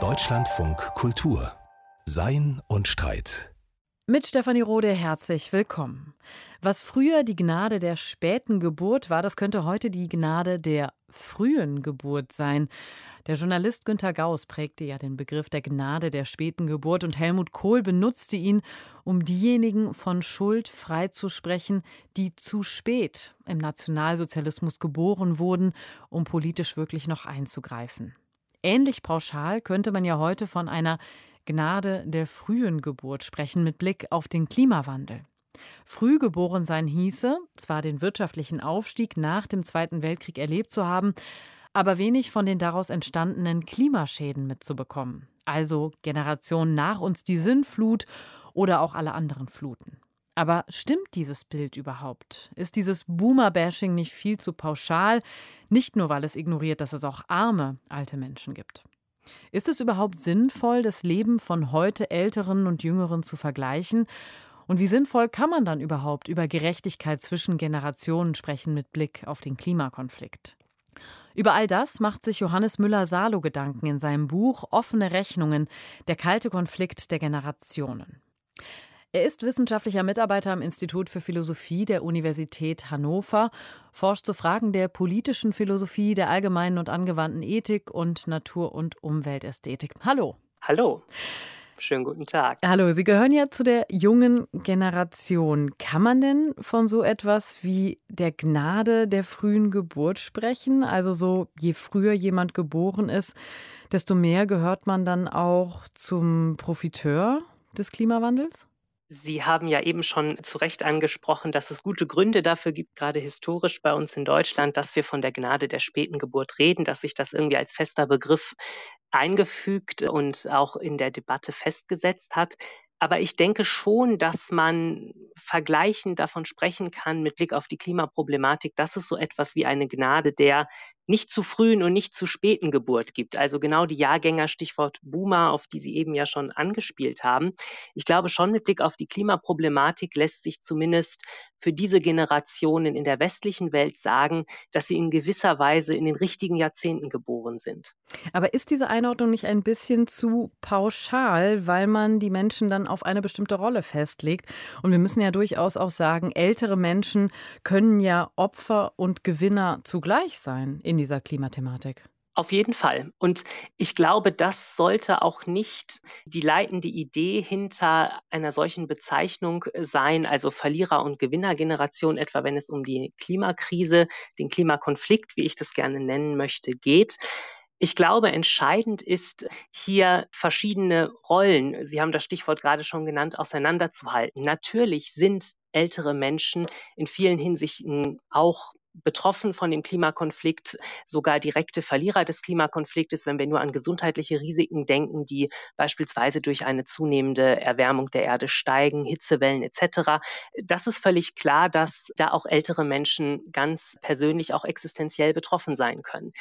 Deutschlandfunk Kultur Sein und Streit. Mit Stefanie Rode herzlich willkommen. Was früher die Gnade der späten Geburt war, das könnte heute die Gnade der frühen Geburt sein. Der Journalist Günter Gauss prägte ja den Begriff der Gnade der späten Geburt und Helmut Kohl benutzte ihn, um diejenigen von Schuld freizusprechen, die zu spät im Nationalsozialismus geboren wurden, um politisch wirklich noch einzugreifen. Ähnlich pauschal könnte man ja heute von einer Gnade der frühen Geburt sprechen mit Blick auf den Klimawandel. Früh geboren sein hieße, zwar den wirtschaftlichen Aufstieg nach dem Zweiten Weltkrieg erlebt zu haben, aber wenig von den daraus entstandenen Klimaschäden mitzubekommen. Also Generationen nach uns die Sinnflut oder auch alle anderen Fluten. Aber stimmt dieses Bild überhaupt? Ist dieses Boomer-Bashing nicht viel zu pauschal? Nicht nur, weil es ignoriert, dass es auch arme alte Menschen gibt. Ist es überhaupt sinnvoll, das Leben von heute Älteren und Jüngeren zu vergleichen? Und wie sinnvoll kann man dann überhaupt über Gerechtigkeit zwischen Generationen sprechen mit Blick auf den Klimakonflikt? Über all das macht sich Johannes Müller-Salo Gedanken in seinem Buch Offene Rechnungen, der kalte Konflikt der Generationen. Er ist wissenschaftlicher Mitarbeiter am Institut für Philosophie der Universität Hannover, forscht zu Fragen der politischen Philosophie, der allgemeinen und angewandten Ethik und Natur- und Umweltästhetik. Hallo. Hallo. Schönen guten Tag. Hallo, Sie gehören ja zu der jungen Generation. Kann man denn von so etwas wie der Gnade der frühen Geburt sprechen? Also so, je früher jemand geboren ist, desto mehr gehört man dann auch zum Profiteur des Klimawandels? Sie haben ja eben schon zu Recht angesprochen, dass es gute Gründe dafür gibt, gerade historisch bei uns in Deutschland, dass wir von der Gnade der späten Geburt reden, dass sich das irgendwie als fester Begriff eingefügt und auch in der Debatte festgesetzt hat. Aber ich denke schon, dass man vergleichend davon sprechen kann mit Blick auf die Klimaproblematik, dass es so etwas wie eine Gnade der nicht zu frühen und nicht zu späten Geburt gibt. Also genau die Jahrgänger, Stichwort Boomer, auf die Sie eben ja schon angespielt haben. Ich glaube schon mit Blick auf die Klimaproblematik lässt sich zumindest für diese Generationen in der westlichen Welt sagen, dass sie in gewisser Weise in den richtigen Jahrzehnten geboren sind. Aber ist diese Einordnung nicht ein bisschen zu pauschal, weil man die Menschen dann auf eine bestimmte Rolle festlegt? Und wir müssen ja durchaus auch sagen, ältere Menschen können ja Opfer und Gewinner zugleich sein in dieser Klimathematik. Auf jeden Fall. Und ich glaube, das sollte auch nicht die leitende Idee hinter einer solchen Bezeichnung sein, also Verlierer- und Gewinnergeneration, etwa wenn es um die Klimakrise, den Klimakonflikt, wie ich das gerne nennen möchte, geht. Ich glaube, entscheidend ist hier verschiedene Rollen, Sie haben das Stichwort gerade schon genannt, auseinanderzuhalten. Natürlich sind ältere Menschen in vielen Hinsichten auch betroffen von dem Klimakonflikt, sogar direkte Verlierer des Klimakonfliktes, wenn wir nur an gesundheitliche Risiken denken, die beispielsweise durch eine zunehmende Erwärmung der Erde steigen, Hitzewellen etc. Das ist völlig klar, dass da auch ältere Menschen ganz persönlich auch existenziell betroffen sein können.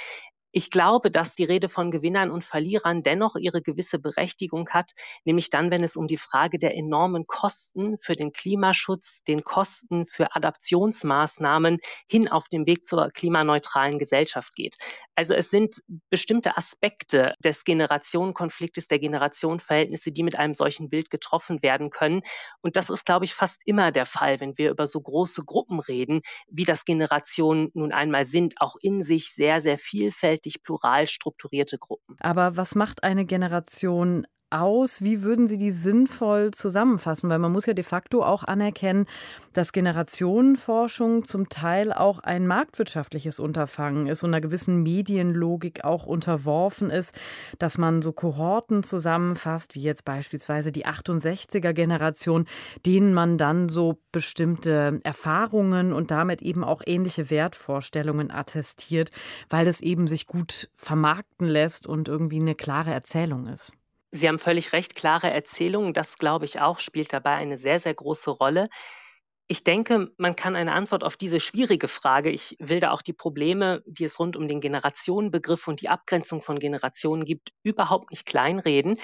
Ich glaube, dass die Rede von Gewinnern und Verlierern dennoch ihre gewisse Berechtigung hat, nämlich dann, wenn es um die Frage der enormen Kosten für den Klimaschutz, den Kosten für Adaptionsmaßnahmen hin auf dem Weg zur klimaneutralen Gesellschaft geht. Also es sind bestimmte Aspekte des Generationenkonfliktes, der Generationenverhältnisse, die mit einem solchen Bild getroffen werden können. Und das ist, glaube ich, fast immer der Fall, wenn wir über so große Gruppen reden, wie das Generationen nun einmal sind, auch in sich sehr, sehr vielfältig vielfältig plural strukturierte Gruppen. Aber was macht eine Generation aus? Wie würden Sie die sinnvoll zusammenfassen? Weil man muss ja de facto auch anerkennen, dass Generationenforschung zum Teil auch ein marktwirtschaftliches Unterfangen ist und einer gewissen Medienlogik auch unterworfen ist, dass man so Kohorten zusammenfasst, wie jetzt beispielsweise die 68er Generation, denen man dann so bestimmte Erfahrungen und damit eben auch ähnliche Wertvorstellungen attestiert, weil es eben sich gut vermarkten lässt und irgendwie eine klare Erzählung ist. Sie haben völlig recht, klare Erzählungen, das glaube ich auch, spielt dabei eine sehr, sehr große Rolle. Ich denke, man kann eine Antwort auf diese schwierige Frage, ich will da auch die Probleme, die es rund um den Generationenbegriff und die Abgrenzung von Generationen gibt, überhaupt nicht kleinreden.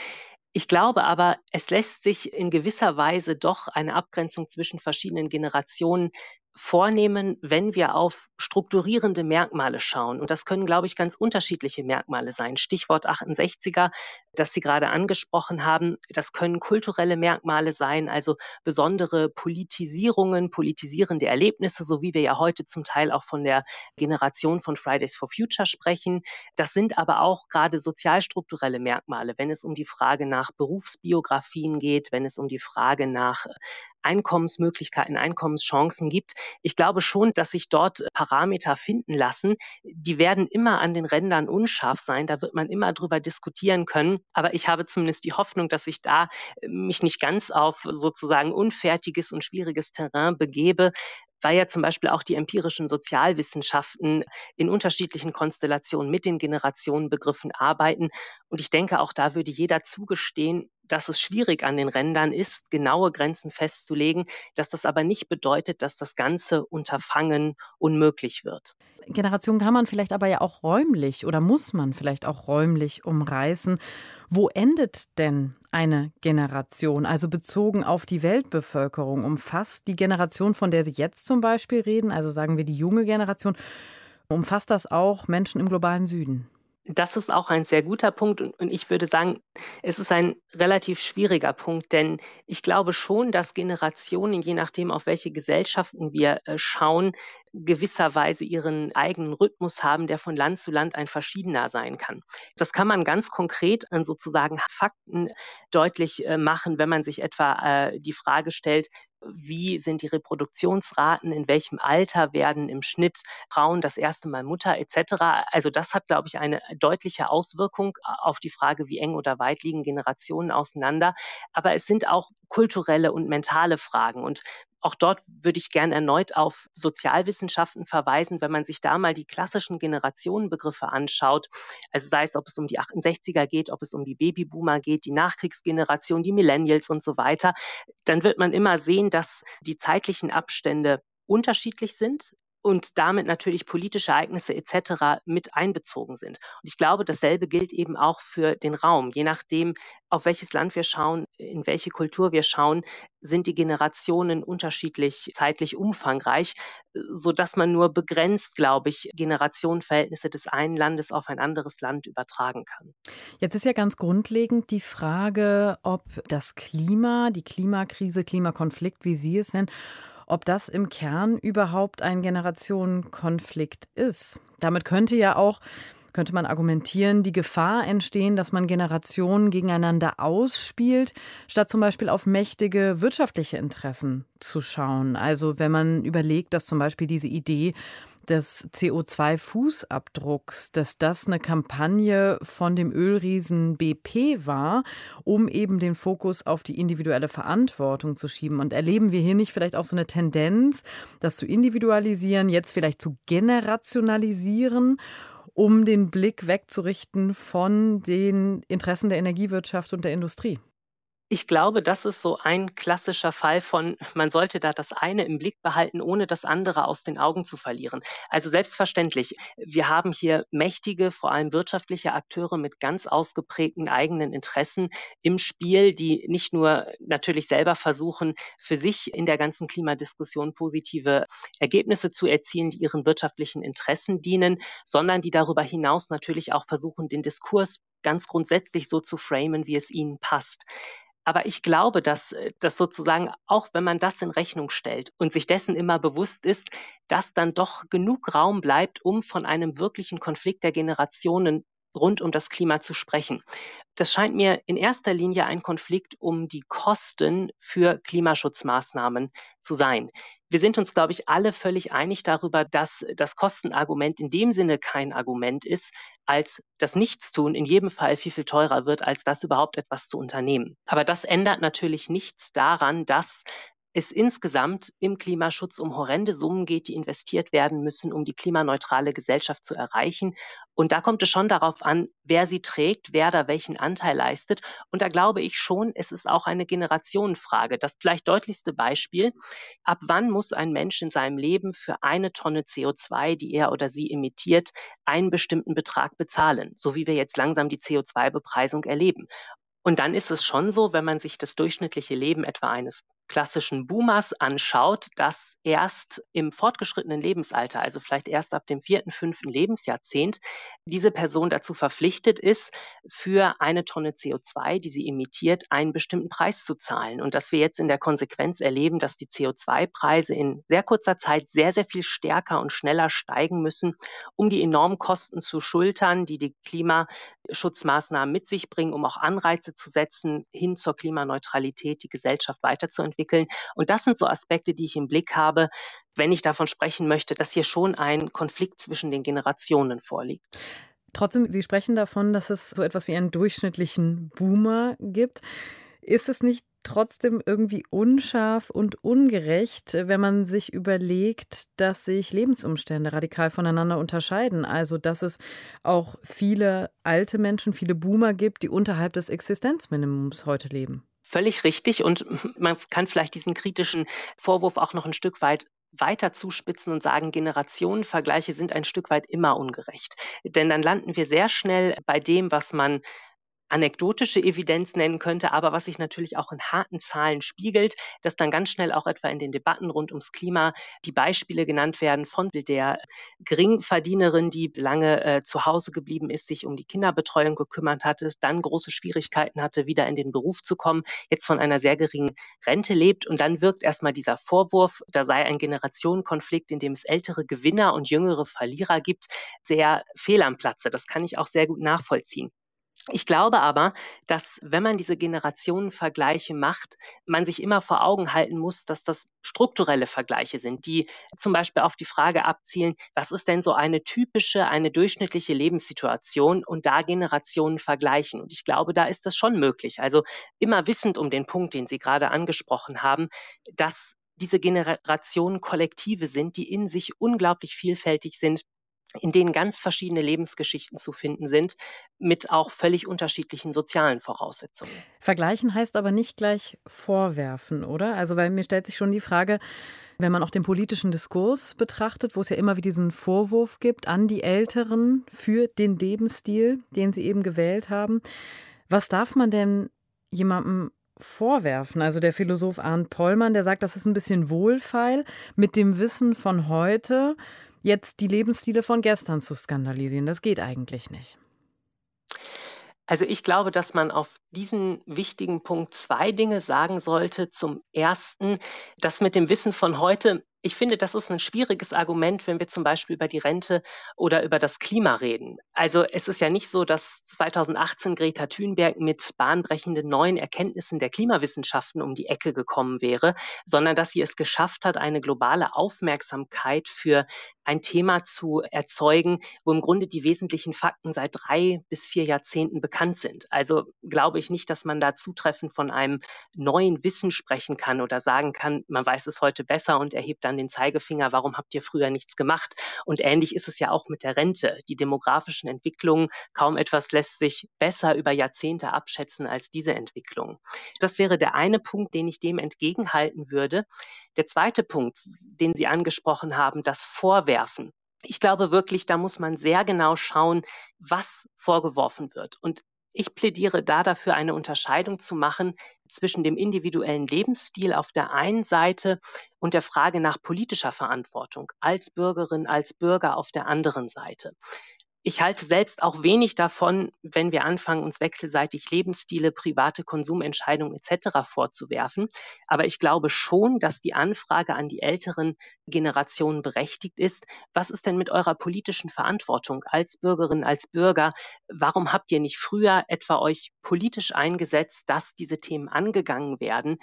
Ich glaube aber, es lässt sich in gewisser Weise doch eine Abgrenzung zwischen verschiedenen Generationen vornehmen, wenn wir auf strukturierende Merkmale schauen. Und das können, glaube ich, ganz unterschiedliche Merkmale sein. Stichwort 68er, das Sie gerade angesprochen haben. Das können kulturelle Merkmale sein, also besondere Politisierungen, politisierende Erlebnisse, so wie wir ja heute zum Teil auch von der Generation von Fridays for Future sprechen. Das sind aber auch gerade sozialstrukturelle Merkmale, wenn es um die Frage nach Berufsbiografien geht, wenn es um die Frage nach Einkommensmöglichkeiten, Einkommenschancen gibt. Ich glaube schon, dass sich dort Parameter finden lassen. Die werden immer an den Rändern unscharf sein. Da wird man immer drüber diskutieren können. Aber ich habe zumindest die Hoffnung, dass ich da mich nicht ganz auf sozusagen unfertiges und schwieriges Terrain begebe, weil ja zum Beispiel auch die empirischen Sozialwissenschaften in unterschiedlichen Konstellationen mit den Generationenbegriffen arbeiten. Und ich denke, auch da würde jeder zugestehen, dass es schwierig an den Rändern ist, genaue Grenzen festzulegen, dass das aber nicht bedeutet, dass das ganze Unterfangen unmöglich wird. Generation kann man vielleicht aber ja auch räumlich oder muss man vielleicht auch räumlich umreißen. Wo endet denn eine Generation, also bezogen auf die Weltbevölkerung? Umfasst die Generation, von der Sie jetzt zum Beispiel reden, also sagen wir die junge Generation, umfasst das auch Menschen im globalen Süden? Das ist auch ein sehr guter Punkt und, ich würde sagen, es ist ein relativ schwieriger Punkt, denn ich glaube schon, dass Generationen, je nachdem, auf welche Gesellschaften wir äh, schauen, gewisserweise ihren eigenen Rhythmus haben, der von Land zu Land ein verschiedener sein kann. Das kann man ganz konkret an sozusagen Fakten deutlich äh, machen, wenn man sich etwa äh, die Frage stellt, wie sind die Reproduktionsraten, in welchem Alter werden im Schnitt Frauen das erste Mal Mutter etc. Also das hat, glaube ich, eine deutliche Auswirkung auf die Frage, wie eng oder weit liegen Generationen auseinander. Aber es sind auch kulturelle und mentale Fragen. Und auch dort würde ich gern erneut auf Sozialwissenschaften verweisen, wenn man sich da mal die klassischen Generationenbegriffe anschaut. Also sei es, ob es um die 68er geht, ob es um die Babyboomer geht, die Nachkriegsgeneration, die Millennials und so weiter, dann wird man immer sehen, dass die zeitlichen Abstände unterschiedlich sind und damit natürlich politische Ereignisse etc. mit einbezogen sind. Und ich glaube, dasselbe gilt eben auch für den Raum. Je nachdem, auf welches Land wir schauen, in welche Kultur wir schauen, sind die Generationen unterschiedlich zeitlich umfangreich, sodass man nur begrenzt, glaube ich, Generationenverhältnisse des einen Landes auf ein anderes Land übertragen kann. Jetzt ist ja ganz grundlegend die Frage, ob das Klima, die Klimakrise, Klimakonflikt, wie Sie es nennen, ob das im Kern überhaupt ein Generationenkonflikt ist. Damit könnte ja auch könnte man argumentieren, die Gefahr entstehen, dass man Generationen gegeneinander ausspielt, statt zum Beispiel auf mächtige wirtschaftliche Interessen zu schauen. Also wenn man überlegt, dass zum Beispiel diese Idee des CO2-Fußabdrucks, dass das eine Kampagne von dem Ölriesen BP war, um eben den Fokus auf die individuelle Verantwortung zu schieben. Und erleben wir hier nicht vielleicht auch so eine Tendenz, das zu individualisieren, jetzt vielleicht zu generationalisieren? um den Blick wegzurichten von den Interessen der Energiewirtschaft und der Industrie. Ich glaube, das ist so ein klassischer Fall von, man sollte da das eine im Blick behalten, ohne das andere aus den Augen zu verlieren. Also selbstverständlich, wir haben hier mächtige, vor allem wirtschaftliche Akteure mit ganz ausgeprägten eigenen Interessen im Spiel, die nicht nur natürlich selber versuchen, für sich in der ganzen Klimadiskussion positive Ergebnisse zu erzielen, die ihren wirtschaftlichen Interessen dienen, sondern die darüber hinaus natürlich auch versuchen, den Diskurs ganz grundsätzlich so zu framen, wie es ihnen passt. Aber ich glaube, dass äh, das sozusagen, auch wenn man das in Rechnung stellt und sich dessen immer bewusst ist, dass dann doch genug Raum bleibt, um von einem wirklichen Konflikt der Generationen rund um das Klima zu sprechen. Das scheint mir in erster Linie ein Konflikt um die Kosten für Klimaschutzmaßnahmen zu sein. Wir sind uns, glaube ich, alle völlig einig darüber, dass das Kostenargument in dem Sinne kein Argument ist, als das Nichtstun in jedem Fall viel, viel teurer wird, als das überhaupt etwas zu unternehmen. Aber das ändert natürlich nichts daran, dass es insgesamt im Klimaschutz um horrende Summen geht, die investiert werden müssen, um die klimaneutrale Gesellschaft zu erreichen. Und da kommt es schon darauf an, wer sie trägt, wer da welchen Anteil leistet. Und da glaube ich schon, es ist auch eine Generationenfrage. Das vielleicht deutlichste Beispiel. Ab wann muss ein Mensch in seinem Leben für eine Tonne CO2, die er oder sie emittiert, einen bestimmten Betrag bezahlen? So wie wir jetzt langsam die CO2-Bepreisung erleben. Und dann ist es schon so, wenn man sich das durchschnittliche Leben etwa eines klassischen Boomers anschaut, dass erst im fortgeschrittenen Lebensalter, also vielleicht erst ab dem vierten, fünften Lebensjahrzehnt, diese Person dazu verpflichtet ist, für eine Tonne CO2, die sie emittiert, einen bestimmten Preis zu zahlen. Und dass wir jetzt in der Konsequenz erleben, dass die CO2-Preise in sehr kurzer Zeit sehr, sehr viel stärker und schneller steigen müssen, um die enormen Kosten zu schultern, die die Klimaschutzmaßnahmen mit sich bringen, um auch Anreize zu setzen, hin zur Klimaneutralität die Gesellschaft weiterzuentwickeln. Und das sind so Aspekte, die ich im Blick habe, wenn ich davon sprechen möchte, dass hier schon ein Konflikt zwischen den Generationen vorliegt. Trotzdem, Sie sprechen davon, dass es so etwas wie einen durchschnittlichen Boomer gibt. Ist es nicht trotzdem irgendwie unscharf und ungerecht, wenn man sich überlegt, dass sich Lebensumstände radikal voneinander unterscheiden? Also, dass es auch viele alte Menschen, viele Boomer gibt, die unterhalb des Existenzminimums heute leben. Völlig richtig. Und man kann vielleicht diesen kritischen Vorwurf auch noch ein Stück weit weiter zuspitzen und sagen, Generationenvergleiche sind ein Stück weit immer ungerecht. Denn dann landen wir sehr schnell bei dem, was man anekdotische Evidenz nennen könnte, aber was sich natürlich auch in harten Zahlen spiegelt, dass dann ganz schnell auch etwa in den Debatten rund ums Klima die Beispiele genannt werden von der Geringverdienerin, die lange äh, zu Hause geblieben ist, sich um die Kinderbetreuung gekümmert hatte, dann große Schwierigkeiten hatte, wieder in den Beruf zu kommen, jetzt von einer sehr geringen Rente lebt und dann wirkt erstmal dieser Vorwurf, da sei ein Generationenkonflikt, in dem es ältere Gewinner und jüngere Verlierer gibt, sehr fehl am Platze. Das kann ich auch sehr gut nachvollziehen. Ich glaube aber, dass wenn man diese Generationenvergleiche macht, man sich immer vor Augen halten muss, dass das strukturelle Vergleiche sind, die zum Beispiel auf die Frage abzielen, was ist denn so eine typische, eine durchschnittliche Lebenssituation und da Generationen vergleichen. Und ich glaube, da ist das schon möglich. Also immer wissend um den Punkt, den Sie gerade angesprochen haben, dass diese Generationen Kollektive sind, die in sich unglaublich vielfältig sind in denen ganz verschiedene Lebensgeschichten zu finden sind, mit auch völlig unterschiedlichen sozialen Voraussetzungen. Vergleichen heißt aber nicht gleich vorwerfen, oder? Also, weil mir stellt sich schon die Frage, wenn man auch den politischen Diskurs betrachtet, wo es ja immer wieder diesen Vorwurf gibt an die Älteren für den Lebensstil, den sie eben gewählt haben. Was darf man denn jemandem vorwerfen? Also der Philosoph Arndt Pollmann, der sagt, das ist ein bisschen wohlfeil mit dem Wissen von heute jetzt die Lebensstile von gestern zu skandalisieren. Das geht eigentlich nicht. Also ich glaube, dass man auf diesen wichtigen Punkt zwei Dinge sagen sollte. Zum Ersten, das mit dem Wissen von heute ich finde, das ist ein schwieriges Argument, wenn wir zum Beispiel über die Rente oder über das Klima reden. Also es ist ja nicht so, dass 2018 Greta Thunberg mit bahnbrechenden neuen Erkenntnissen der Klimawissenschaften um die Ecke gekommen wäre, sondern dass sie es geschafft hat, eine globale Aufmerksamkeit für ein Thema zu erzeugen, wo im Grunde die wesentlichen Fakten seit drei bis vier Jahrzehnten bekannt sind. Also glaube ich nicht, dass man da zutreffend von einem neuen Wissen sprechen kann oder sagen kann, man weiß es heute besser und erhebt dann den Zeigefinger, warum habt ihr früher nichts gemacht? Und ähnlich ist es ja auch mit der Rente. Die demografischen Entwicklungen, kaum etwas lässt sich besser über Jahrzehnte abschätzen als diese Entwicklung. Das wäre der eine Punkt, den ich dem entgegenhalten würde. Der zweite Punkt, den Sie angesprochen haben, das Vorwerfen. Ich glaube wirklich, da muss man sehr genau schauen, was vorgeworfen wird. Und ich plädiere da dafür, eine Unterscheidung zu machen zwischen dem individuellen Lebensstil auf der einen Seite und der Frage nach politischer Verantwortung als Bürgerin, als Bürger auf der anderen Seite. Ich halte selbst auch wenig davon, wenn wir anfangen, uns wechselseitig Lebensstile, private Konsumentscheidungen etc. vorzuwerfen. Aber ich glaube schon, dass die Anfrage an die älteren Generationen berechtigt ist. Was ist denn mit eurer politischen Verantwortung als Bürgerin, als Bürger? Warum habt ihr nicht früher etwa euch politisch eingesetzt, dass diese Themen angegangen werden?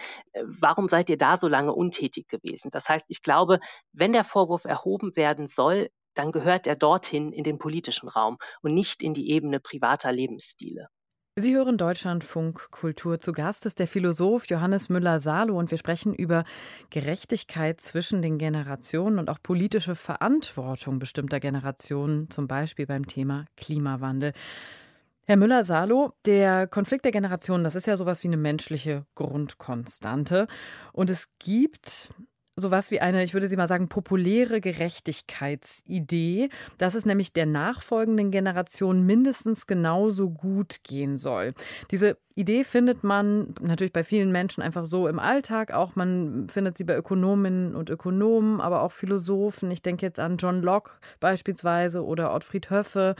Warum seid ihr da so lange untätig gewesen? Das heißt, ich glaube, wenn der Vorwurf erhoben werden soll, dann gehört er dorthin in den politischen Raum und nicht in die Ebene privater Lebensstile. Sie hören Deutschlandfunk Kultur. Zu Gast ist der Philosoph Johannes Müller-Salo und wir sprechen über Gerechtigkeit zwischen den Generationen und auch politische Verantwortung bestimmter Generationen, zum Beispiel beim Thema Klimawandel. Herr Müller-Salo, der Konflikt der Generationen, das ist ja sowas wie eine menschliche Grundkonstante. Und es gibt sowas wie eine, ich würde sie mal sagen, populäre Gerechtigkeitsidee, dass es nämlich der nachfolgenden Generation mindestens genauso gut gehen soll. Diese Idee findet man natürlich bei vielen Menschen einfach so im Alltag, auch man findet sie bei Ökonominnen und Ökonomen, aber auch Philosophen. Ich denke jetzt an John Locke beispielsweise oder Ottfried Höffe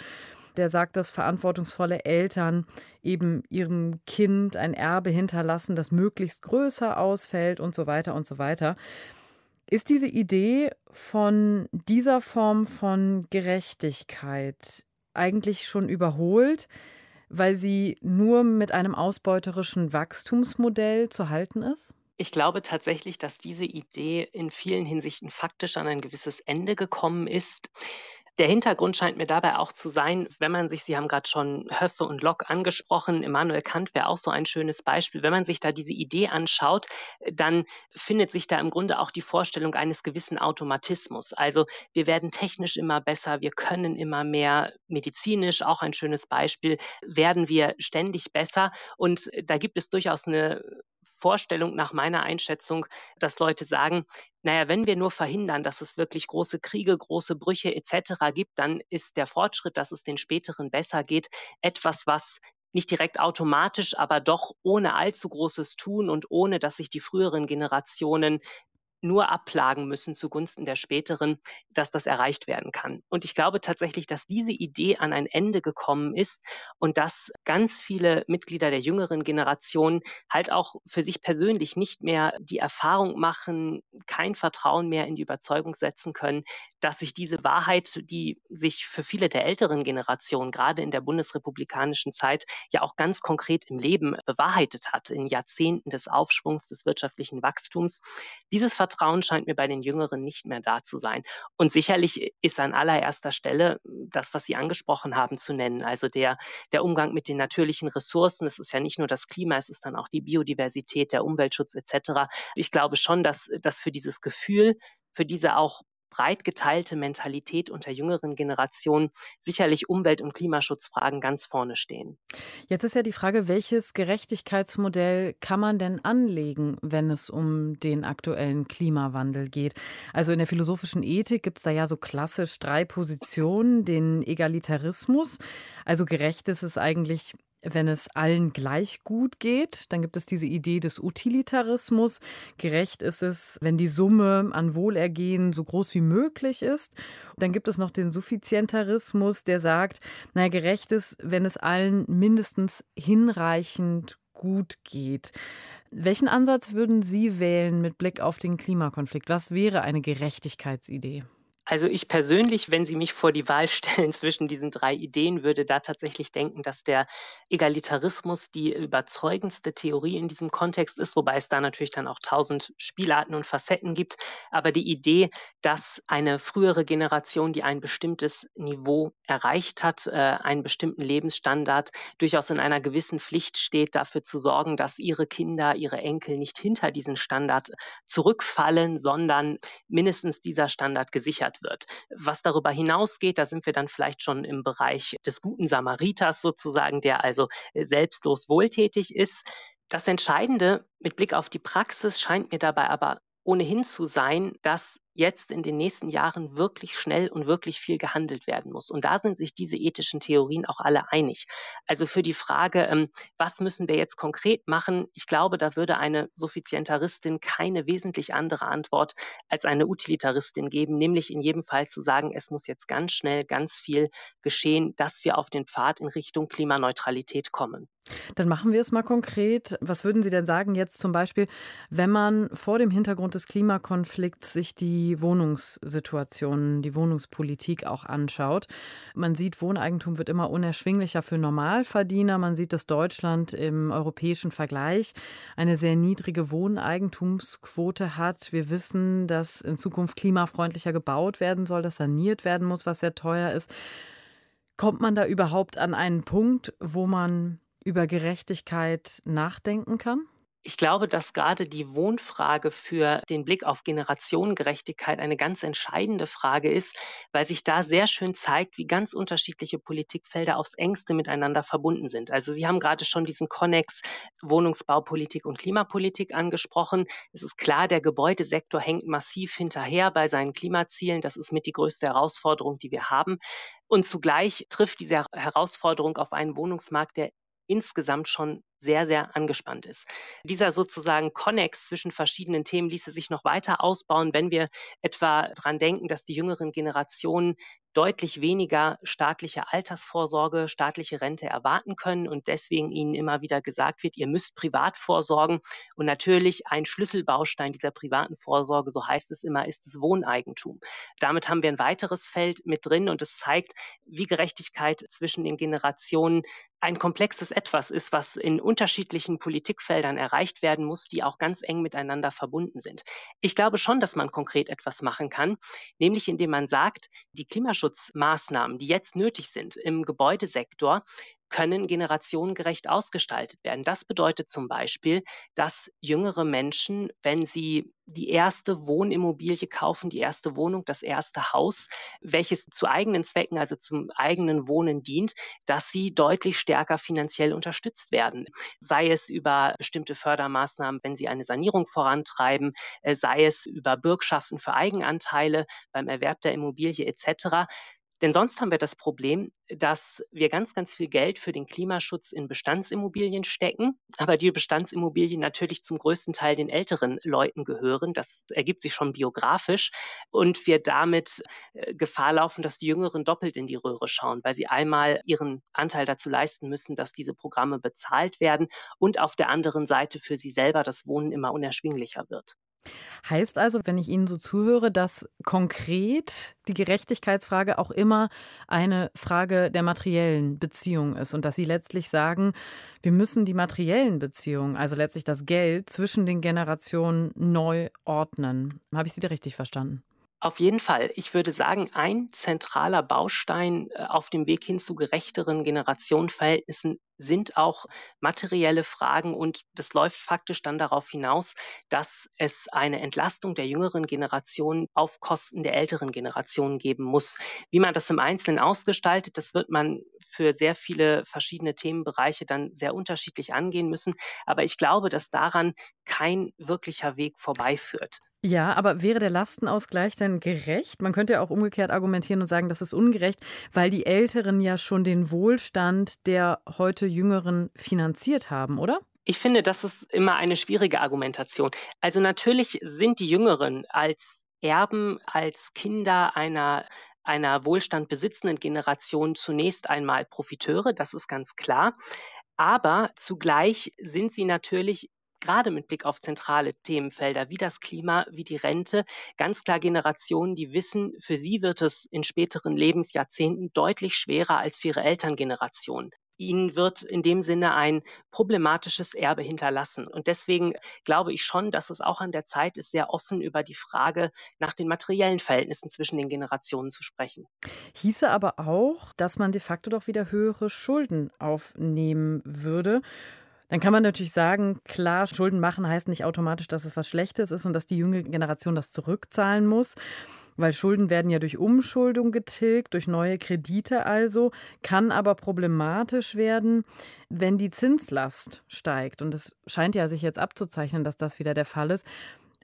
der sagt, dass verantwortungsvolle Eltern eben ihrem Kind ein Erbe hinterlassen, das möglichst größer ausfällt und so weiter und so weiter. Ist diese Idee von dieser Form von Gerechtigkeit eigentlich schon überholt, weil sie nur mit einem ausbeuterischen Wachstumsmodell zu halten ist? Ich glaube tatsächlich, dass diese Idee in vielen Hinsichten faktisch an ein gewisses Ende gekommen ist. Der Hintergrund scheint mir dabei auch zu sein, wenn man sich, Sie haben gerade schon Höffe und Locke angesprochen, Immanuel Kant wäre auch so ein schönes Beispiel. Wenn man sich da diese Idee anschaut, dann findet sich da im Grunde auch die Vorstellung eines gewissen Automatismus. Also wir werden technisch immer besser, wir können immer mehr, medizinisch auch ein schönes Beispiel, werden wir ständig besser. Und da gibt es durchaus eine Vorstellung nach meiner Einschätzung, dass Leute sagen, naja, wenn wir nur verhindern, dass es wirklich große Kriege, große Brüche etc. gibt, dann ist der Fortschritt, dass es den späteren besser geht, etwas, was nicht direkt automatisch, aber doch ohne allzu großes Tun und ohne, dass sich die früheren Generationen nur abplagen müssen zugunsten der späteren, dass das erreicht werden kann. Und ich glaube tatsächlich, dass diese Idee an ein Ende gekommen ist und dass ganz viele Mitglieder der jüngeren Generation halt auch für sich persönlich nicht mehr die Erfahrung machen, kein Vertrauen mehr in die Überzeugung setzen können, dass sich diese Wahrheit, die sich für viele der älteren Generationen, gerade in der bundesrepublikanischen Zeit, ja auch ganz konkret im Leben bewahrheitet hat, in Jahrzehnten des Aufschwungs des wirtschaftlichen Wachstums. Dieses Vertrauen Vertrauen scheint mir bei den Jüngeren nicht mehr da zu sein. Und sicherlich ist an allererster Stelle das, was Sie angesprochen haben, zu nennen. Also der, der Umgang mit den natürlichen Ressourcen. Es ist ja nicht nur das Klima, es ist dann auch die Biodiversität, der Umweltschutz etc. Ich glaube schon, dass, dass für dieses Gefühl, für diese auch breit geteilte Mentalität unter jüngeren Generationen sicherlich Umwelt- und Klimaschutzfragen ganz vorne stehen. Jetzt ist ja die Frage, welches Gerechtigkeitsmodell kann man denn anlegen, wenn es um den aktuellen Klimawandel geht? Also in der philosophischen Ethik gibt es da ja so klassisch drei Positionen, den Egalitarismus. Also gerecht ist es eigentlich wenn es allen gleich gut geht. Dann gibt es diese Idee des Utilitarismus. Gerecht ist es, wenn die Summe an Wohlergehen so groß wie möglich ist. Dann gibt es noch den Suffizientarismus, der sagt, naja, gerecht ist, wenn es allen mindestens hinreichend gut geht. Welchen Ansatz würden Sie wählen mit Blick auf den Klimakonflikt? Was wäre eine Gerechtigkeitsidee? Also ich persönlich, wenn Sie mich vor die Wahl stellen zwischen diesen drei Ideen, würde da tatsächlich denken, dass der Egalitarismus die überzeugendste Theorie in diesem Kontext ist, wobei es da natürlich dann auch tausend Spielarten und Facetten gibt. Aber die Idee, dass eine frühere Generation, die ein bestimmtes Niveau erreicht hat, äh, einen bestimmten Lebensstandard, durchaus in einer gewissen Pflicht steht, dafür zu sorgen, dass ihre Kinder, ihre Enkel nicht hinter diesen Standard zurückfallen, sondern mindestens dieser Standard gesichert gefeiert wird. Was darüber hinausgeht, da sind wir dann vielleicht schon im Bereich des guten Samariters sozusagen, der also äh, selbstlos wohltätig ist. Das Entscheidende mit Blick auf die Praxis scheint mir dabei aber ohnehin zu sein, dass jetzt in den nächsten Jahren wirklich schnell und wirklich viel gehandelt werden muss. Und da sind sich diese ethischen Theorien auch alle einig. Also für die Frage, ähm, was müssen wir jetzt konkret machen, ich glaube, da würde eine Suffizientaristin keine wesentlich andere Antwort als eine Utilitaristin geben, nämlich in jedem Fall zu sagen, es muss jetzt ganz schnell ganz viel geschehen, dass wir auf den Pfad in Richtung Klimaneutralität kommen. Dann machen wir es mal konkret. Was würden Sie denn sagen jetzt zum Beispiel, wenn man vor dem Hintergrund des Klimakonflikts sich die Wohnungssituation, die Wohnungspolitik auch anschaut? Man sieht, Wohneigentum wird immer unerschwinglicher für Normalverdiener. Man sieht, dass Deutschland im europäischen Vergleich eine sehr niedrige Wohneigentumsquote hat. Wir wissen, dass in Zukunft klimafreundlicher gebaut werden soll, dass saniert werden muss, was sehr teuer ist. Kommt man da überhaupt an einen Punkt, wo man über Gerechtigkeit nachdenken kann? Ich glaube, dass gerade die Wohnfrage für den Blick auf Generationengerechtigkeit eine ganz entscheidende Frage ist, weil sich da sehr schön zeigt, wie ganz unterschiedliche Politikfelder aufs engste miteinander verbunden sind. Also Sie haben gerade schon diesen Konnex Wohnungsbaupolitik und Klimapolitik angesprochen. Es ist klar, der Gebäudesektor hängt massiv hinterher bei seinen Klimazielen. Das ist mit die größte Herausforderung, die wir haben. Und zugleich trifft diese Herausforderung auf einen Wohnungsmarkt, der insgesamt schon sehr, sehr angespannt ist. Dieser sozusagen Konnex zwischen verschiedenen Themen ließe sich noch weiter ausbauen, wenn wir etwa daran denken, dass die jüngeren Generationen deutlich weniger staatliche Altersvorsorge, staatliche Rente erwarten können und deswegen ihnen immer wieder gesagt wird, ihr müsst privat vorsorgen. Und natürlich ein Schlüsselbaustein dieser privaten Vorsorge, so heißt es immer, ist das Wohneigentum. Damit haben wir ein weiteres Feld mit drin und es zeigt, wie Gerechtigkeit zwischen den Generationen ein komplexes Etwas ist, was in unterschiedlichen Politikfeldern erreicht werden muss, die auch ganz eng miteinander verbunden sind. Ich glaube schon, dass man konkret etwas machen kann, nämlich indem man sagt, die Klimaschutzmaßnahmen, die jetzt nötig sind im Gebäudesektor, können generationengerecht ausgestaltet werden. Das bedeutet zum Beispiel, dass jüngere Menschen, wenn sie die erste Wohnimmobilie kaufen, die erste Wohnung, das erste Haus, welches zu eigenen Zwecken, also zum eigenen Wohnen dient, dass sie deutlich stärker finanziell unterstützt werden. Sei es über bestimmte Fördermaßnahmen, wenn sie eine Sanierung vorantreiben, äh, sei es über Bürgschaften für Eigenanteile beim Erwerb der Immobilie etc. Denn sonst haben wir das Problem, dass wir ganz, ganz viel Geld für den Klimaschutz in Bestandsimmobilien stecken, aber die Bestandsimmobilien natürlich zum größten Teil den älteren Leuten gehören. Das ergibt sich schon biografisch und wir damit äh, Gefahr laufen, dass die Jüngeren doppelt in die Röhre schauen, weil sie einmal ihren Anteil dazu leisten müssen, dass diese Programme bezahlt werden und auf der anderen Seite für sie selber das Wohnen immer unerschwinglicher wird. Heißt also, wenn ich Ihnen so zuhöre, dass konkret die Gerechtigkeitsfrage auch immer eine Frage der materiellen Beziehung ist und dass Sie letztlich sagen, wir müssen die materiellen Beziehungen, also letztlich das Geld zwischen den Generationen neu ordnen. Habe ich Sie da richtig verstanden? Auf jeden Fall. Ich würde sagen, ein zentraler Baustein äh, auf dem Weg hin zu gerechteren Generationenverhältnissen sind auch materielle Fragen und das läuft faktisch dann darauf hinaus, dass es eine Entlastung der jüngeren Generation auf Kosten der älteren Generation geben muss. Wie man das im Einzelnen ausgestaltet, das wird man für sehr viele verschiedene Themenbereiche dann sehr unterschiedlich angehen müssen. Aber ich glaube, dass daran kein wirklicher Weg vorbeiführt. Ja, aber wäre der Lastenausgleich denn gerecht? Man könnte ja auch umgekehrt argumentieren und sagen, das ist ungerecht, weil die Älteren ja schon den Wohlstand der heute heute Jüngeren finanziert haben, oder? Ich finde, das ist immer eine schwierige Argumentation. Also natürlich sind die Jüngeren als Erben, als Kinder einer einer Wohlstand besitzenden Generation zunächst einmal Profiteure, das ist ganz klar. Aber zugleich sind sie natürlich gerade mit Blick auf zentrale Themenfelder wie das Klima, wie die Rente, ganz klar Generationen, die wissen, für sie wird es in späteren Lebensjahrzehnten deutlich schwerer als für ihre Elterngeneration ihnen wird in dem Sinne ein problematisches Erbe hinterlassen. Und deswegen glaube ich schon, dass es auch an der Zeit ist, sehr offen über die Frage nach den materiellen Verhältnissen zwischen den Generationen zu sprechen. Hieße aber auch, dass man de facto doch wieder höhere Schulden aufnehmen würde. Dann kann man natürlich sagen, klar, Schulden machen heißt nicht automatisch, dass es was Schlechtes ist und dass die junge Generation das zurückzahlen muss weil Schulden werden ja durch Umschuldung getilgt, durch neue Kredite also, kann aber problematisch werden, wenn die Zinslast steigt. Und es scheint ja sich jetzt abzuzeichnen, dass das wieder der Fall ist.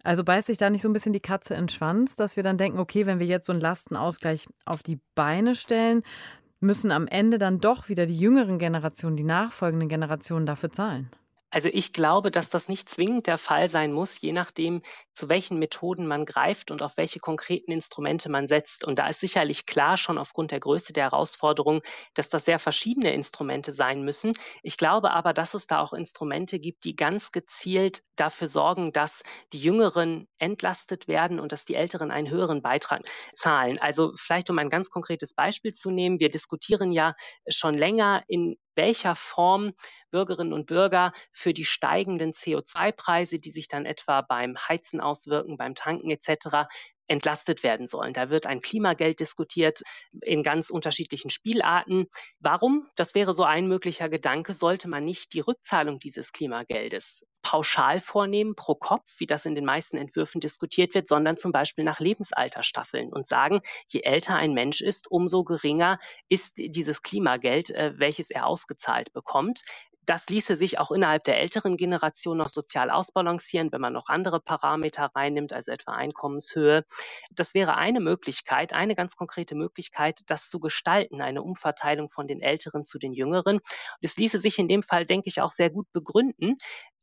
Also beißt sich da nicht so ein bisschen die Katze in den Schwanz, dass wir dann denken, okay, wenn wir jetzt so einen Lastenausgleich auf die Beine stellen, müssen am Ende dann doch wieder die jüngeren Generationen, die nachfolgenden Generationen dafür zahlen? Also ich glaube, dass das nicht zwingend der Fall sein muss, je nachdem, zu welchen Methoden man greift und auf welche konkreten Instrumente man setzt. Und da ist sicherlich klar schon aufgrund der Größe der Herausforderung, dass das sehr verschiedene Instrumente sein müssen. Ich glaube aber, dass es da auch Instrumente gibt, die ganz gezielt dafür sorgen, dass die Jüngeren entlastet werden und dass die Älteren einen höheren Beitrag zahlen. Also vielleicht um ein ganz konkretes Beispiel zu nehmen. Wir diskutieren ja schon länger in welcher Form Bürgerinnen und Bürger für die steigenden CO2-Preise, die sich dann etwa beim Heizen auswirken, beim Tanken etc., entlastet werden sollen. Da wird ein Klimageld diskutiert in ganz unterschiedlichen Spielarten. Warum? Das wäre so ein möglicher Gedanke. Sollte man nicht die Rückzahlung dieses Klimageldes pauschal vornehmen pro Kopf, wie das in den meisten Entwürfen diskutiert wird, sondern zum Beispiel nach Lebensalter staffeln und sagen, je älter ein Mensch ist, umso geringer ist dieses Klimageld, äh, welches er ausgezahlt bekommt. Das ließe sich auch innerhalb der älteren Generation noch sozial ausbalancieren, wenn man noch andere Parameter reinnimmt, also etwa Einkommenshöhe. Das wäre eine Möglichkeit, eine ganz konkrete Möglichkeit, das zu gestalten, eine Umverteilung von den Älteren zu den Jüngeren. Es ließe sich in dem Fall, denke ich, auch sehr gut begründen,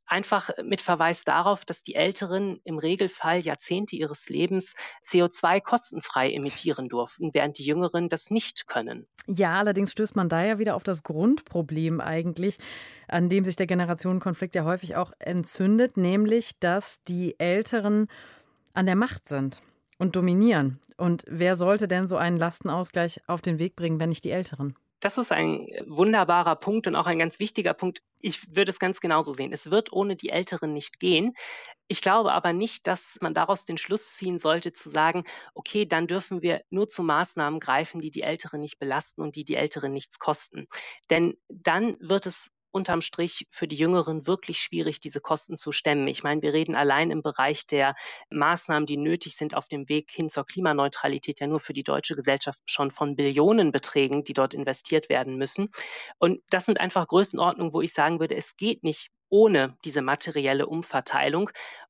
einfach mit Verweis darauf, dass die Älteren im Regelfall Jahrzehnte ihres Lebens CO2 kostenfrei emittieren durften, während die Jüngeren das nicht können. Ja, allerdings stößt man da ja wieder auf das Grundproblem eigentlich, an dem sich der Generationenkonflikt ja häufig auch entzündet, nämlich dass die Älteren an der Macht sind und dominieren. Und wer sollte denn so einen Lastenausgleich auf den Weg bringen, wenn nicht die Älteren? Das ist ein wunderbarer Punkt und auch ein ganz wichtiger Punkt. Ich würde es ganz genauso sehen. Es wird ohne die Älteren nicht gehen. Ich glaube aber nicht, dass man daraus den Schluss ziehen sollte, zu sagen, okay, dann dürfen wir nur zu Maßnahmen greifen, die die Älteren nicht belasten und die die Älteren nichts kosten. Denn dann wird es unterm Strich für die Jüngeren wirklich schwierig, diese Kosten zu stemmen. Ich meine, wir reden allein im Bereich der Maßnahmen, die nötig sind auf dem Weg hin zur Klimaneutralität, ja nur für die deutsche Gesellschaft schon von Billionenbeträgen, die dort investiert werden müssen. Und das sind einfach Größenordnungen, wo ich sagen würde, es geht nicht ohne diese materielle Umverteilung.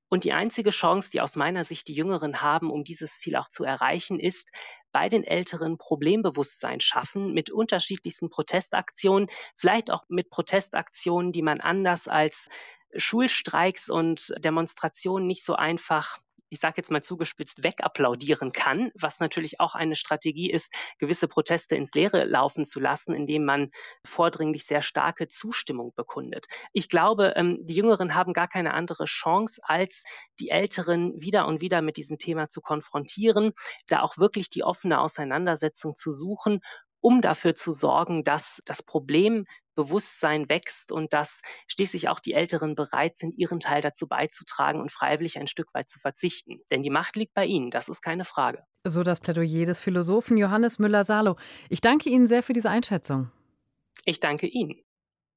Und die einzige Chance, die aus meiner Sicht die Jüngeren haben, um dieses Ziel auch zu erreichen, ist, bei den Älteren Problembewusstsein schaffen mit unterschiedlichsten Protestaktionen, vielleicht auch mit Protestaktionen, die man anders als Schulstreiks und Demonstrationen nicht so einfach ich sage jetzt mal zugespitzt, wegapplaudieren kann, was natürlich auch eine Strategie ist, gewisse Proteste ins Leere laufen zu lassen, indem man vordringlich sehr starke Zustimmung bekundet. Ich glaube, ähm, die Jüngeren haben gar keine andere Chance, als die Älteren wieder und wieder mit diesem Thema zu konfrontieren, da auch wirklich die offene Auseinandersetzung zu suchen um dafür zu sorgen, dass das Problembewusstsein wächst und dass schließlich auch die Älteren bereit sind, ihren Teil dazu beizutragen und freiwillig ein Stück weit zu verzichten. Denn die Macht liegt bei ihnen, das ist keine Frage. So das Plädoyer des Philosophen Johannes Müller-Salo. Ich danke Ihnen sehr für diese Einschätzung. Ich danke Ihnen.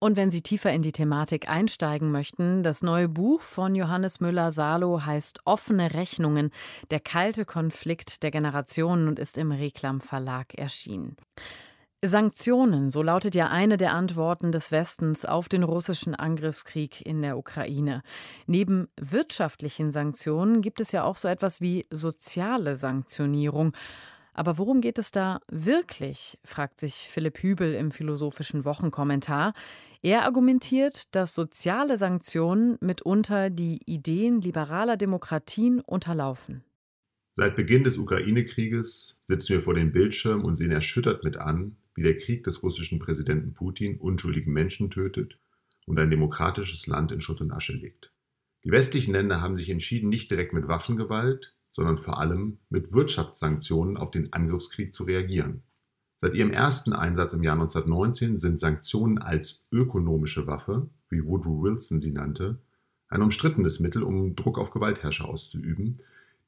Und wenn Sie tiefer in die Thematik einsteigen möchten, das neue Buch von Johannes Müller-Salo heißt Offene Rechnungen, der kalte Konflikt der Generationen und ist im Reklam Verlag erschienen. Sanktionen, so lautet ja eine der Antworten des Westens auf den russischen Angriffskrieg in der Ukraine. Neben wirtschaftlichen Sanktionen gibt es ja auch so etwas wie soziale Sanktionierung. Aber worum geht es da wirklich? fragt sich Philipp Hübel im philosophischen Wochenkommentar. Er argumentiert, dass soziale Sanktionen mitunter die Ideen liberaler Demokratien unterlaufen. Seit Beginn des Ukraine-Krieges sitzen wir vor dem Bildschirm und sehen erschüttert mit an, wie der Krieg des russischen Präsidenten Putin unschuldige Menschen tötet und ein demokratisches Land in Schutt und Asche legt. Die westlichen Länder haben sich entschieden, nicht direkt mit Waffengewalt, sondern vor allem mit Wirtschaftssanktionen auf den Angriffskrieg zu reagieren. Seit ihrem ersten Einsatz im Jahr 1919 sind Sanktionen als ökonomische Waffe, wie Woodrow Wilson sie nannte, ein umstrittenes Mittel, um Druck auf Gewaltherrscher auszuüben,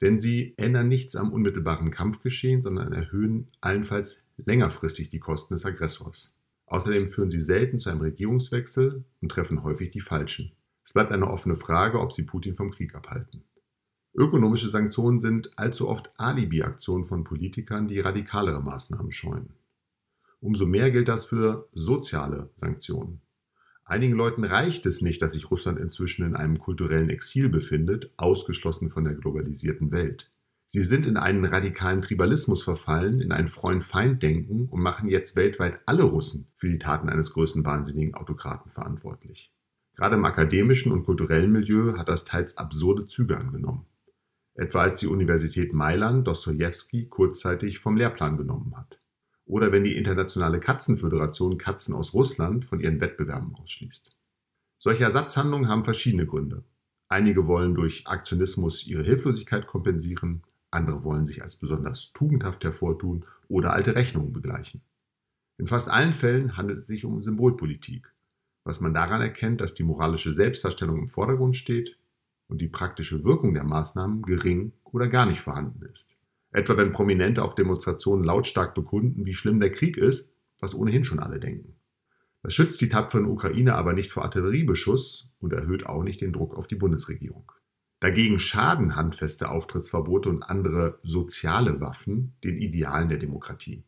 denn sie ändern nichts am unmittelbaren Kampfgeschehen, sondern erhöhen allenfalls längerfristig die Kosten des Aggressors. Außerdem führen sie selten zu einem Regierungswechsel und treffen häufig die Falschen. Es bleibt eine offene Frage, ob sie Putin vom Krieg abhalten. Ökonomische Sanktionen sind allzu oft Alibi-Aktionen von Politikern, die radikalere Maßnahmen scheuen. Umso mehr gilt das für soziale Sanktionen. Einigen Leuten reicht es nicht, dass sich Russland inzwischen in einem kulturellen Exil befindet, ausgeschlossen von der globalisierten Welt. Sie sind in einen radikalen Tribalismus verfallen, in ein Freund-Feind-Denken und machen jetzt weltweit alle Russen für die Taten eines größten wahnsinnigen Autokraten verantwortlich. Gerade im akademischen und kulturellen Milieu hat das teils absurde Züge angenommen. Etwa als die Universität Mailand Dostoevsky kurzzeitig vom Lehrplan genommen hat oder wenn die Internationale Katzenföderation Katzen aus Russland von ihren Wettbewerben ausschließt. Solche Ersatzhandlungen haben verschiedene Gründe. Einige wollen durch Aktionismus ihre Hilflosigkeit kompensieren, andere wollen sich als besonders tugendhaft hervortun oder alte Rechnungen begleichen. In fast allen Fällen handelt es sich um Symbolpolitik, was man daran erkennt, dass die moralische Selbstdarstellung im Vordergrund steht und die praktische Wirkung der Maßnahmen gering oder gar nicht vorhanden ist. Etwa wenn Prominente auf Demonstrationen lautstark bekunden, wie schlimm der Krieg ist, was ohnehin schon alle denken. Das schützt die tapferen Ukrainer aber nicht vor Artilleriebeschuss und erhöht auch nicht den Druck auf die Bundesregierung. Dagegen schaden handfeste Auftrittsverbote und andere soziale Waffen den Idealen der Demokratie.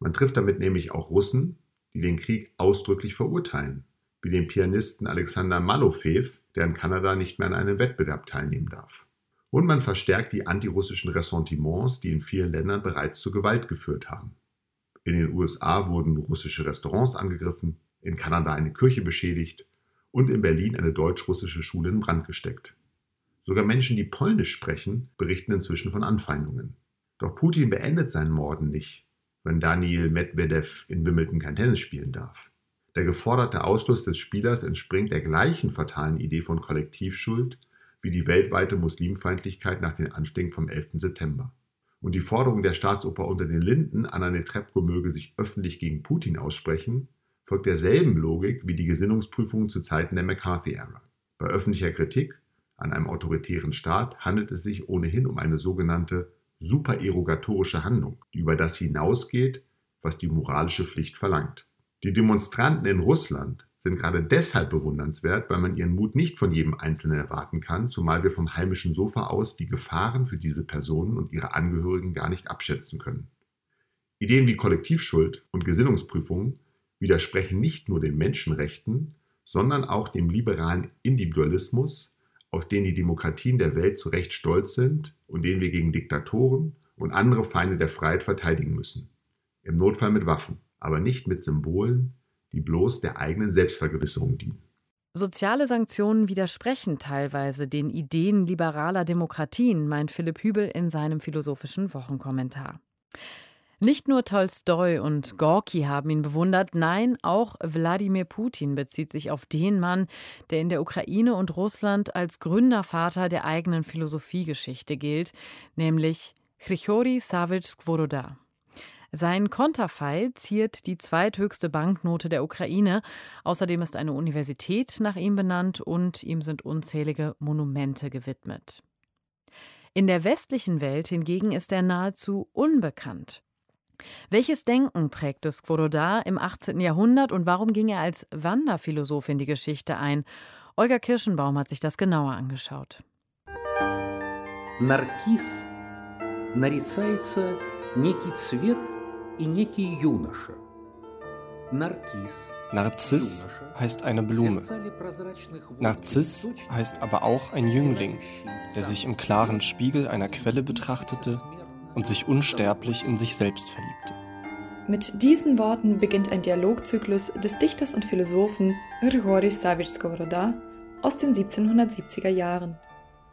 Man trifft damit nämlich auch Russen, die den Krieg ausdrücklich verurteilen, wie den Pianisten Alexander Malofev, der in Kanada nicht mehr an einem Wettbewerb teilnehmen darf. Und man verstärkt die antirussischen Ressentiments, die in vielen Ländern bereits zu Gewalt geführt haben. In den USA wurden russische Restaurants angegriffen, in Kanada eine Kirche beschädigt und in Berlin eine deutsch-russische Schule in Brand gesteckt. Sogar Menschen, die Polnisch sprechen, berichten inzwischen von Anfeindungen. Doch Putin beendet seinen Morden nicht, wenn Daniel Medvedev in Wimbledon kein Tennis spielen darf. Der geforderte Ausschluss des Spielers entspringt der gleichen fatalen Idee von Kollektivschuld wie die weltweite Muslimfeindlichkeit nach den Anschlägen vom 11. September. Und die Forderung der Staatsoper unter den Linden, Anna Netrebko möge sich öffentlich gegen Putin aussprechen, folgt derselben Logik wie die Gesinnungsprüfungen zu Zeiten der McCarthy-Ära. Bei öffentlicher Kritik an einem autoritären Staat handelt es sich ohnehin um eine sogenannte supererogatorische Handlung, die über das hinausgeht, was die moralische Pflicht verlangt. Die Demonstranten in Russland sind gerade deshalb bewundernswert, weil man ihren Mut nicht von jedem Einzelnen erwarten kann, zumal wir vom heimischen Sofa aus die Gefahren für diese Personen und ihre Angehörigen gar nicht abschätzen können. Ideen wie Kollektivschuld und Gesinnungsprüfungen widersprechen nicht nur den Menschenrechten, sondern auch dem liberalen Individualismus, auf den die Demokratien der Welt zu Recht stolz sind und den wir gegen Diktatoren und andere Feinde der Freiheit verteidigen müssen. Im Notfall mit Waffen, aber nicht mit Symbolen, die bloß der eigenen Selbstvergewisserung dienen. Soziale Sanktionen widersprechen teilweise den Ideen liberaler Demokratien, meint Philipp Hübel in seinem philosophischen Wochenkommentar. Nicht nur Tolstoi und Gorki haben ihn bewundert, nein, auch Wladimir Putin bezieht sich auf den Mann, der in der Ukraine und Russland als Gründervater der eigenen Philosophiegeschichte gilt, nämlich Grichori Savich Skvododa. Sein Konterfei ziert die zweithöchste Banknote der Ukraine. Außerdem ist eine Universität nach ihm benannt und ihm sind unzählige Monumente gewidmet. In der westlichen Welt hingegen ist er nahezu unbekannt. Welches Denken prägte Skoroda im 18. Jahrhundert und warum ging er als Wanderphilosoph in die Geschichte ein? Olga Kirschenbaum hat sich das genauer angeschaut. Наркиз нарицается некий цвет и некий юноша. Narziss heißt eine Blume. Narziss heißt aber auch ein Jüngling, der sich im klaren Spiegel einer Quelle betrachtete und sich unsterblich in sich selbst verliebte. Mit diesen Worten beginnt ein Dialogzyklus des Dichters und Philosophen Grigoris Savich Skovoroda aus den 1770er Jahren.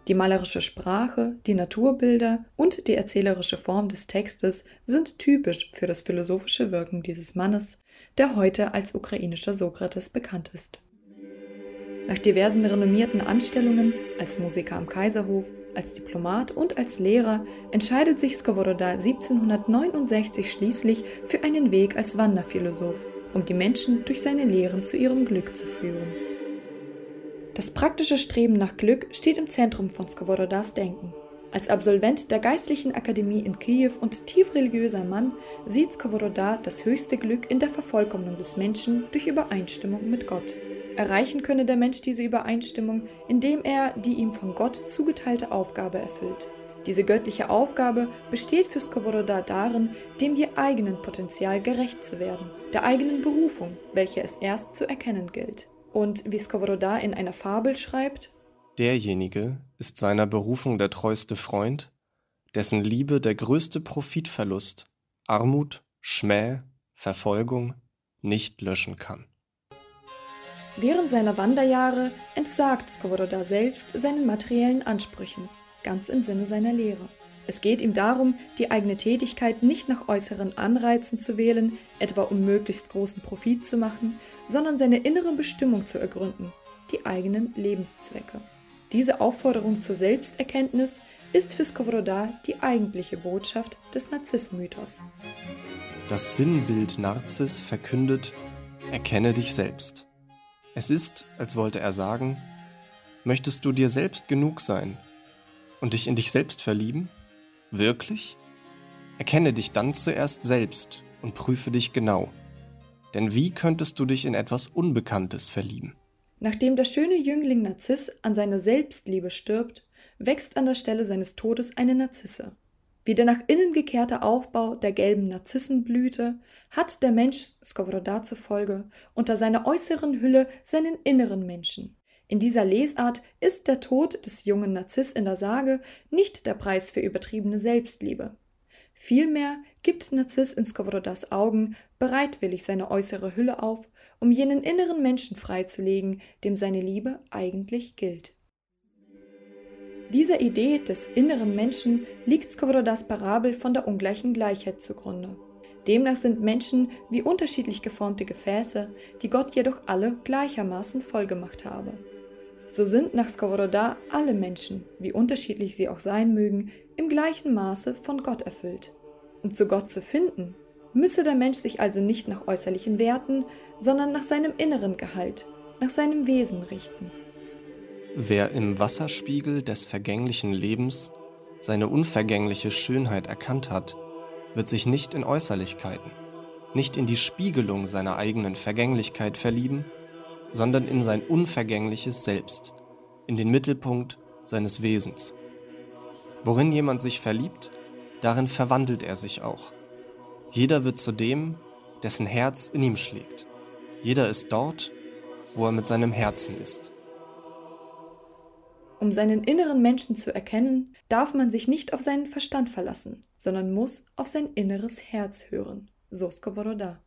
Die malerische Sprache, die Naturbilder und die erzählerische Form des Textes sind typisch für das philosophische Wirken dieses Mannes, der heute als ukrainischer Sokrates bekannt ist. Nach diversen renommierten Anstellungen als Musiker am Kaiserhof, als Diplomat und als Lehrer entscheidet sich Skovoroda 1769 schließlich für einen Weg als Wanderphilosoph, um die Menschen durch seine Lehren zu ihrem Glück zu führen. Das praktische Streben nach Glück steht im Zentrum von Skovorodas Denken. Als Absolvent der Geistlichen Akademie in Kiew und tiefreligiöser Mann sieht Skovoroda das höchste Glück in der Vervollkommnung des Menschen durch Übereinstimmung mit Gott. Erreichen könne der Mensch diese Übereinstimmung, indem er die ihm von Gott zugeteilte Aufgabe erfüllt. Diese göttliche Aufgabe besteht für Skovoroda darin, dem je eigenen Potenzial gerecht zu werden, der eigenen Berufung, welche es erst zu erkennen gilt. Und wie Skovoroda in einer Fabel schreibt, Derjenige ist seiner Berufung der treueste Freund, dessen Liebe der größte Profitverlust, Armut, Schmäh, Verfolgung nicht löschen kann. Während seiner Wanderjahre entsagt Skovoroda selbst seinen materiellen Ansprüchen, ganz im Sinne seiner Lehre. Es geht ihm darum, die eigene Tätigkeit nicht nach äußeren Anreizen zu wählen, etwa um möglichst großen Profit zu machen, sondern seine innere Bestimmung zu ergründen, die eigenen Lebenszwecke. Diese Aufforderung zur Selbsterkenntnis ist für Skovoroda die eigentliche Botschaft des Narzissmythos. Das Sinnbild Narzis verkündet, erkenne dich selbst. Es ist, als wollte er sagen, möchtest du dir selbst genug sein und dich in dich selbst verlieben? Wirklich? Erkenne dich dann zuerst selbst und prüfe dich genau. Denn wie könntest du dich in etwas Unbekanntes verlieben? Nachdem der schöne Jüngling Narziss an seiner Selbstliebe stirbt, wächst an der Stelle seines Todes eine Narzisse. Wie der nach innen gekehrte Aufbau der gelben Narzissenblüte hat der Mensch Skovroda zufolge unter seiner äußeren Hülle seinen inneren Menschen. In dieser Lesart ist der Tod des jungen Narziss in der Sage nicht der Preis für übertriebene Selbstliebe. Vielmehr gibt Narziss in Skowrodas Augen bereitwillig seine äußere Hülle auf, um jenen inneren Menschen freizulegen, dem seine Liebe eigentlich gilt. Dieser Idee des inneren Menschen liegt Skowrodas Parabel von der ungleichen Gleichheit zugrunde. Demnach sind Menschen wie unterschiedlich geformte Gefäße, die Gott jedoch alle gleichermaßen vollgemacht habe. So sind nach Skovoroda alle Menschen, wie unterschiedlich sie auch sein mögen, im gleichen Maße von Gott erfüllt. Um zu Gott zu finden, müsse der Mensch sich also nicht nach äußerlichen Werten, sondern nach seinem inneren Gehalt, nach seinem Wesen richten. Wer im Wasserspiegel des vergänglichen Lebens seine unvergängliche Schönheit erkannt hat, wird sich nicht in Äußerlichkeiten, nicht in die Spiegelung seiner eigenen Vergänglichkeit verlieben, sondern in sein unvergängliches Selbst, in den Mittelpunkt seines Wesens. Worin jemand sich verliebt, darin verwandelt er sich auch. Jeder wird zu dem, dessen Herz in ihm schlägt. Jeder ist dort, wo er mit seinem Herzen ist. Um seinen inneren Menschen zu erkennen, darf man sich nicht auf seinen Verstand verlassen, sondern muss auf sein inneres Herz hören. So Skovoroda.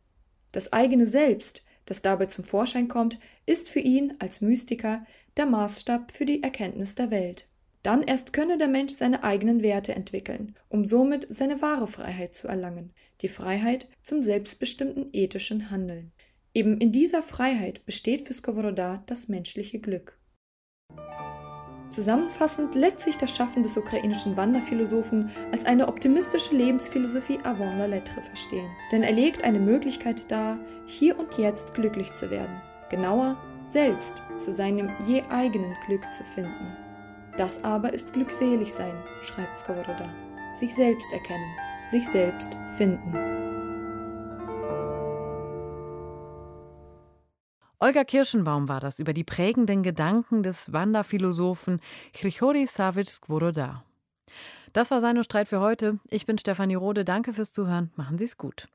Das eigene Selbst, das dabei zum Vorschein kommt, ist für ihn als Mystiker der Maßstab für die Erkenntnis der Welt. Dann erst könne der Mensch seine eigenen Werte entwickeln, um somit seine wahre Freiheit zu erlangen, die Freiheit zum selbstbestimmten ethischen Handeln. Eben in dieser Freiheit besteht für Skovoroda das menschliche Glück. Zusammenfassend lässt sich das Schaffen des ukrainischen Wanderphilosophen als eine optimistische Lebensphilosophie avant la lettre verstehen. Denn er legt eine Möglichkeit dar, hier und jetzt glücklich zu werden. Genauer, selbst zu seinem je eigenen Glück zu finden. Das aber ist glückselig sein, schreibt Skovoroda. Sich selbst erkennen, sich selbst finden. Olga Kirschenbaum war das über die prägenden Gedanken des Wanderphilosophen Grichori Savic Skvoroda. Das war sein Streit für heute. Ich bin Stefanie Rode. Danke fürs Zuhören. Machen Sie es gut.